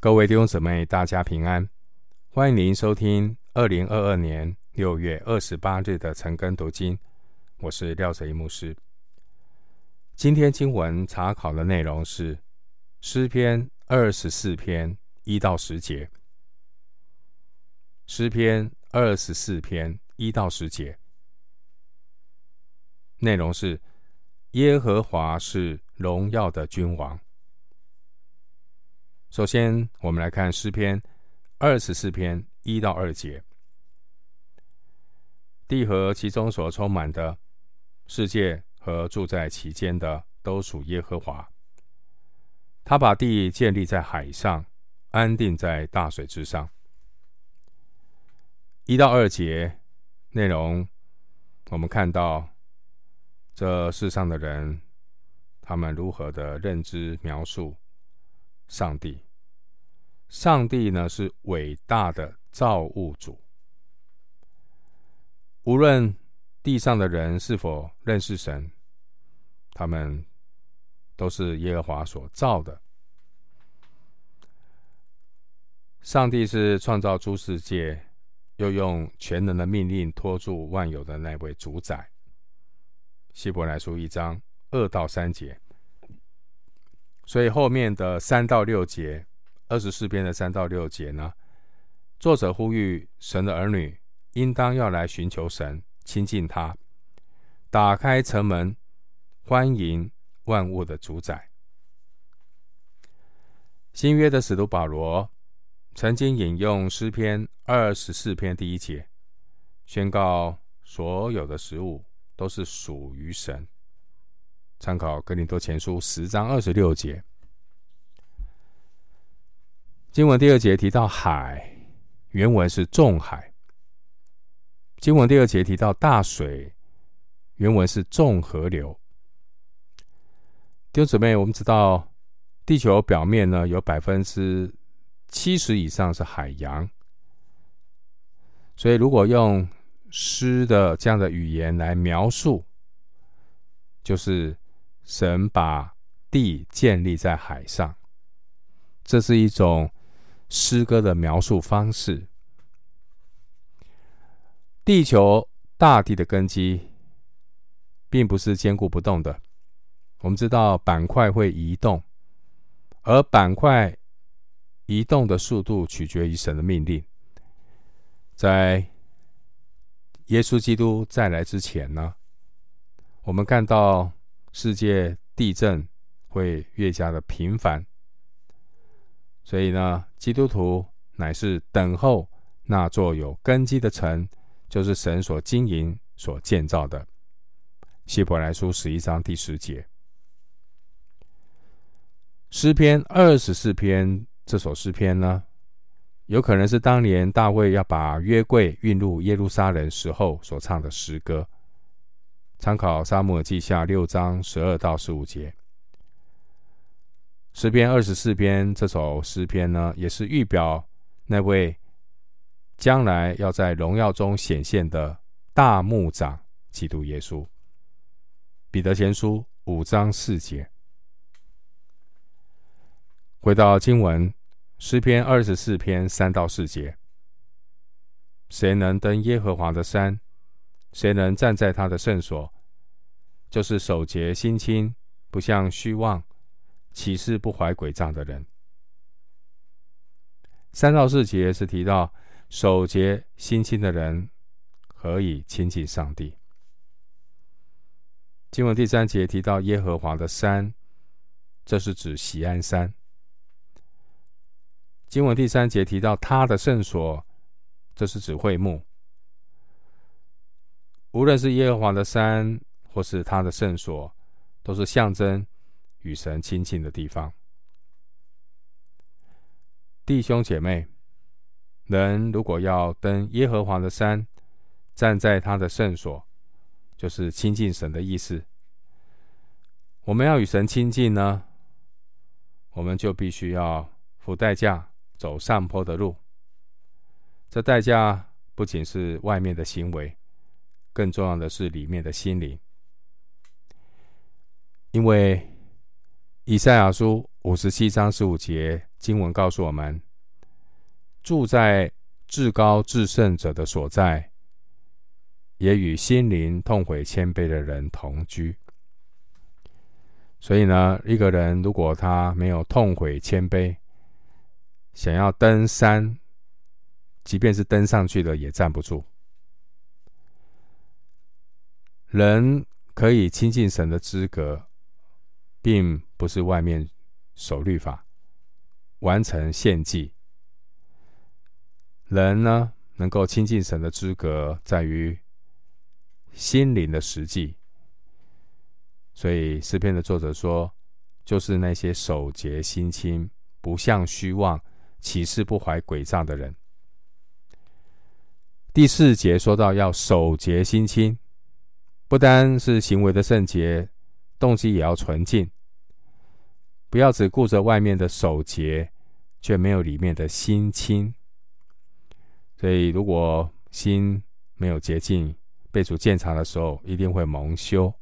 各位弟兄姊妹，大家平安！欢迎您收听二零二二年六月二十八日的晨更读经。我是廖哲一牧师。今天经文查考的内容是诗篇二十四篇一到十节。诗篇二十四篇一到十节，内容是耶和华是荣耀的君王。首先，我们来看诗篇二十四篇一到二节：地和其中所充满的，世界和住在其间的，都属耶和华。他把地建立在海上，安定在大水之上。一到二节内容，我们看到这世上的人，他们如何的认知描述。上帝，上帝呢是伟大的造物主。无论地上的人是否认识神，他们都是耶和华所造的。上帝是创造诸世界，又用全能的命令托住万有的那位主宰。希伯来书一章二到三节。所以后面的三到六节，二十四篇的三到六节呢，作者呼吁神的儿女应当要来寻求神，亲近他，打开城门，欢迎万物的主宰。新约的使徒保罗曾经引用诗篇二十四篇第一节，宣告所有的食物都是属于神。参考哥林多前书十章二十六节，经文第二节提到海，原文是众海；经文第二节提到大水，原文是众河流。弟兄姊妹，我们知道地球表面呢，有百分之七十以上是海洋，所以如果用诗的这样的语言来描述，就是。神把地建立在海上，这是一种诗歌的描述方式。地球大地的根基并不是坚固不动的。我们知道板块会移动，而板块移动的速度取决于神的命令。在耶稣基督再来之前呢，我们看到。世界地震会越加的频繁，所以呢，基督徒乃是等候那座有根基的城，就是神所经营、所建造的。希伯来书十一章第十节，诗篇二十四篇这首诗篇呢，有可能是当年大卫要把约柜运入耶路撒冷时候所唱的诗歌。参考《撒母耳记下》六章十二到十五节，诗篇二十四篇这首诗篇呢，也是预表那位将来要在荣耀中显现的大牧长基督耶稣。彼得前书五章四节，回到经文，诗篇二十四篇三到四节，谁能登耶和华的山？谁能站在他的圣所？就是守节心清，不向虚妄、起誓不怀诡诈的人。三到四节是提到守节心清的人可以亲近上帝。经文第三节提到耶和华的山，这是指锡安山。经文第三节提到他的圣所，这是指会幕。无论是耶和华的山，或是他的圣所，都是象征与神亲近的地方。弟兄姐妹，人如果要登耶和华的山，站在他的圣所，就是亲近神的意思。我们要与神亲近呢，我们就必须要付代价，走上坡的路。这代价不仅是外面的行为。更重要的是里面的心灵，因为以赛亚书五十七章十五节经文告诉我们，住在至高至圣者的所在，也与心灵痛悔谦卑的人同居。所以呢，一个人如果他没有痛悔谦卑，想要登山，即便是登上去了，也站不住。人可以亲近神的资格，并不是外面守律法、完成献祭。人呢，能够亲近神的资格，在于心灵的实际。所以诗篇的作者说，就是那些守节心清、不向虚妄、起誓不怀诡诈的人。第四节说到要守节心清，不单是行为的圣洁，动机也要纯净。不要只顾着外面的守节，却没有里面的心清。所以，如果心没有洁净，被主鉴察的时候，一定会蒙羞。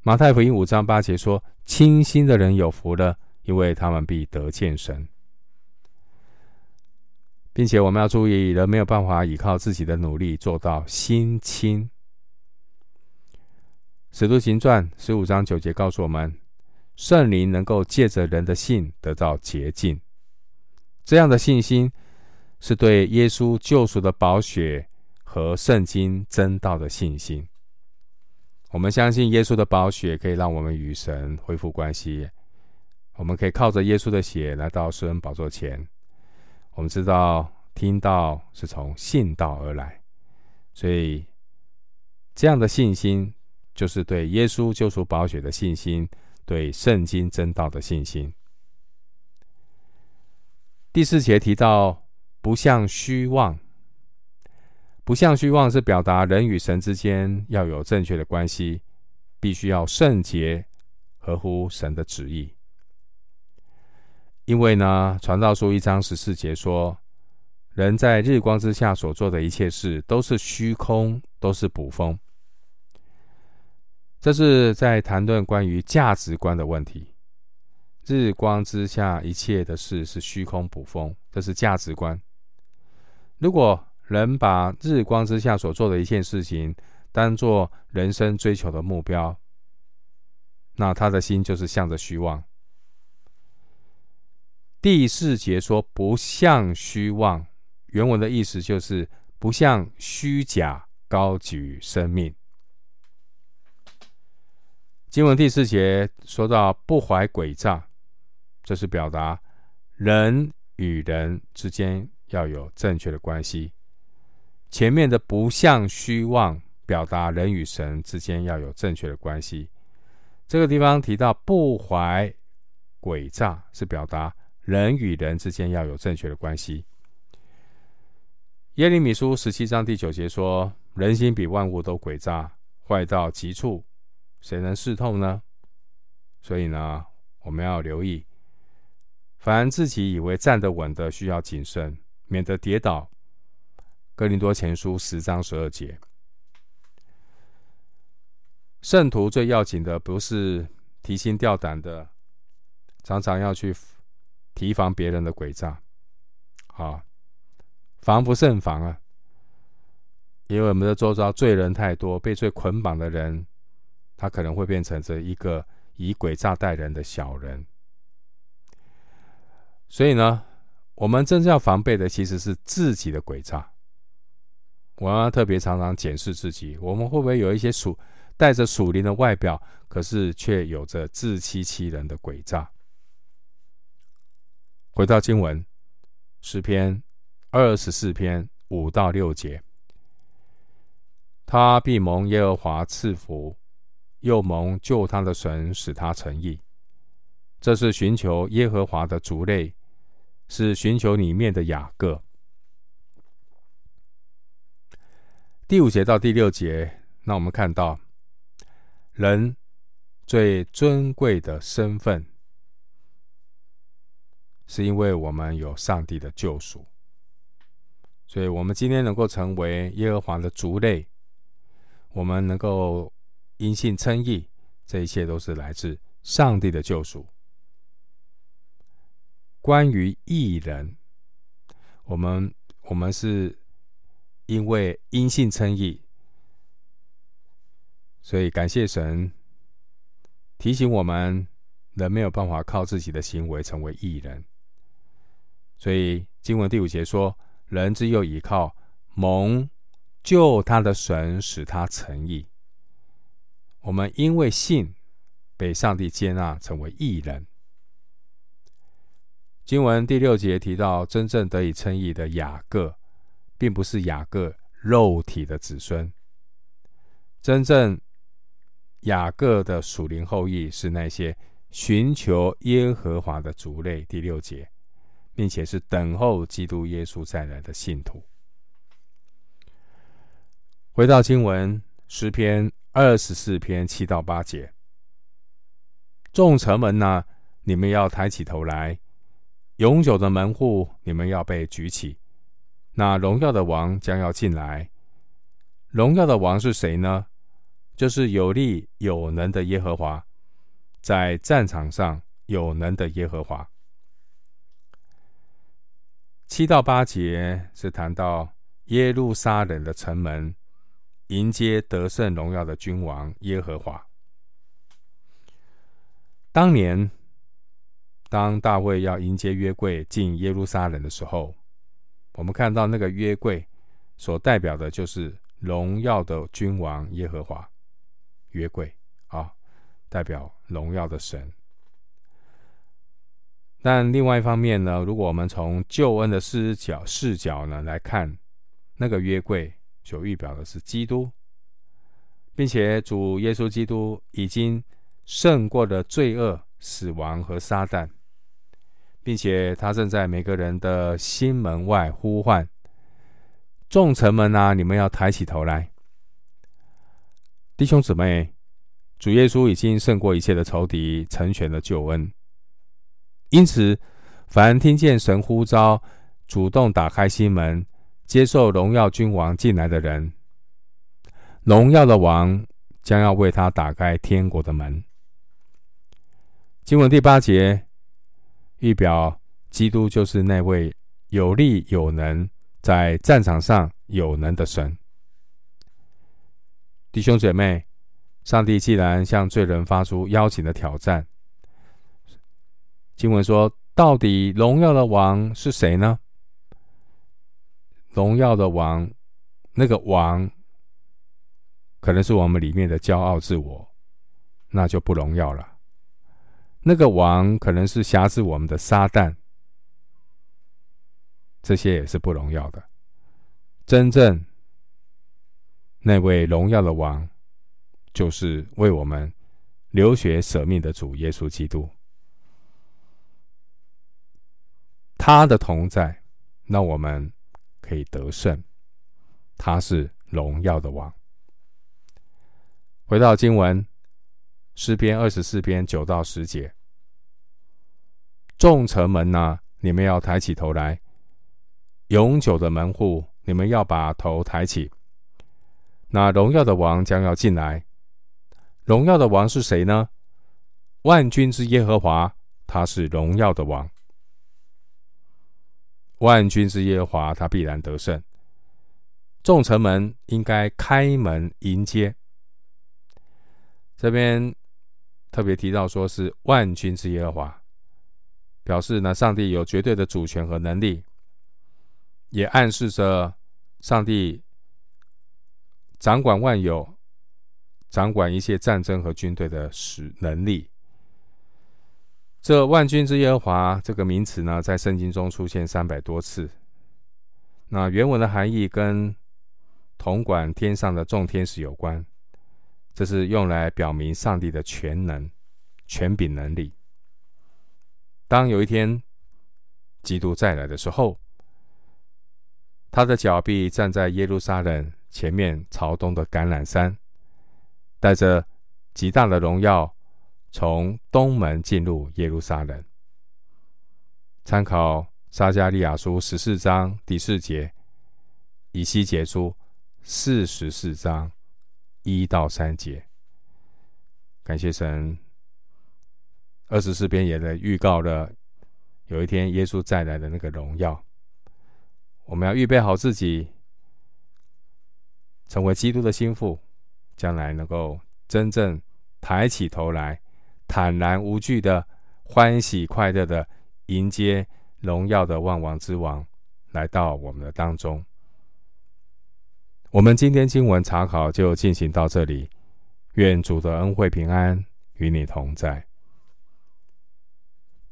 马太福音五章八节说：“清心的人有福了，因为他们必得见神。”并且我们要注意，人没有办法依靠自己的努力做到心清。使徒行传十五章九节告诉我们，圣灵能够借着人的信得到洁净。这样的信心是对耶稣救赎的宝血和圣经真道的信心。我们相信耶稣的宝血可以让我们与神恢复关系。我们可以靠着耶稣的血来到施恩宝座前。我们知道听到是从信道而来，所以这样的信心就是对耶稣救赎宝血的信心，对圣经真道的信心。第四节提到不向虚妄。不向虚妄是表达人与神之间要有正确的关系，必须要圣洁，合乎神的旨意。因为呢，《传道书》一章十四节说，人在日光之下所做的一切事都是虚空，都是捕风。这是在谈论关于价值观的问题。日光之下一切的事是虚空捕风，这是价值观。如果人把日光之下所做的一切事情当做人生追求的目标，那他的心就是向着虚妄。第四节说“不向虚妄”，原文的意思就是不向虚假高举生命。经文第四节说到“不怀诡诈”，这是表达人与人之间要有正确的关系。前面的不向虚妄，表达人与神之间要有正确的关系。这个地方提到不怀诡诈，是表达人与人之间要有正确的关系。耶利米书十七章第九节说：“人心比万物都诡诈，坏到极处，谁能试透呢？”所以呢，我们要留意，凡自己以为站得稳的，需要谨慎，免得跌倒。哥林多前书十章十二节，圣徒最要紧的不是提心吊胆的，常常要去提防别人的诡诈，啊，防不胜防啊！因为我们的周遭罪人太多，被罪捆绑的人，他可能会变成这一个以诡诈待人的小人。所以呢，我们真正要防备的其实是自己的诡诈。我要特别常常检视自己，我们会不会有一些属带着属灵的外表，可是却有着自欺欺人的诡诈？回到经文，诗篇二十四篇五到六节，他必蒙耶和华赐福，又蒙救他的神使他成义。这是寻求耶和华的族类，是寻求里面的雅各。第五节到第六节，那我们看到人最尊贵的身份，是因为我们有上帝的救赎，所以我们今天能够成为耶和华的族类，我们能够因信称义，这一切都是来自上帝的救赎。关于义人，我们我们是因为因信称义，所以感谢神提醒我们，人没有办法靠自己的行为成为义人。所以经文第五节说：“人只有依靠蒙救他的神，使他成义。”我们因为信被上帝接纳，成为义人。经文第六节提到，真正得以称义的雅各，并不是雅各肉体的子孙。真正雅各的属灵后裔是那些寻求耶和华的族类。第六节，并且是等候基督耶稣再来的信徒。回到经文，诗篇二十四篇七到八节，众城门哪，你们要抬起头来。永久的门户，你们要被举起。那荣耀的王将要进来。荣耀的王是谁呢？就是有力有能的耶和华，在战场上有能的耶和华。七到八节是谈到耶路撒冷的城门迎接得胜荣耀的君王耶和华。当年。当大卫要迎接约柜进耶路撒冷的时候，我们看到那个约柜所代表的就是荣耀的君王耶和华。约柜啊，代表荣耀的神。但另外一方面呢，如果我们从救恩的视角视角呢来看，那个约柜所预表的是基督，并且主耶稣基督已经胜过了罪恶、死亡和撒旦。并且他正在每个人的心门外呼唤：“众城门啊，你们要抬起头来，弟兄姊妹，主耶稣已经胜过一切的仇敌，成全了救恩。因此，凡听见神呼召、主动打开心门、接受荣耀君王进来的人，荣耀的王将要为他打开天国的门。”经文第八节。预表基督就是那位有力有能，在战场上有能的神。弟兄姐妹，上帝既然向罪人发出邀请的挑战，经文说，到底荣耀的王是谁呢？荣耀的王，那个王，可能是我们里面的骄傲自我，那就不荣耀了。那个王可能是挟制我们的撒旦，这些也是不荣耀的。真正那位荣耀的王，就是为我们流血舍命的主耶稣基督。他的同在，让我们可以得胜。他是荣耀的王。回到经文。诗篇二十四篇九到十节：众城门哪，你们要抬起头来；永久的门户，你们要把头抬起。那荣耀的王将要进来。荣耀的王是谁呢？万军之耶和华，他是荣耀的王。万军之耶和华，他必然得胜。众城门应该开门迎接。这边。特别提到说是万军之耶和华，表示呢，上帝有绝对的主权和能力，也暗示着上帝掌管万有，掌管一切战争和军队的使能力。这万军之耶和华这个名词呢，在圣经中出现三百多次。那原文的含义跟统管天上的众天使有关。这是用来表明上帝的全能、权柄能力。当有一天基督再来的时候，他的脚必站在耶路撒冷前面朝东的橄榄山，带着极大的荣耀，从东门进入耶路撒冷。参考撒迦利亚书十四章第四节，以西结书四十四章。一到三节，感谢神。二十四篇也来预告了有一天耶稣再来的那个荣耀。我们要预备好自己，成为基督的心腹，将来能够真正抬起头来，坦然无惧的、欢喜快乐的迎接荣耀的万王之王来到我们的当中。我们今天经文查考就进行到这里，愿主的恩惠平安与你同在。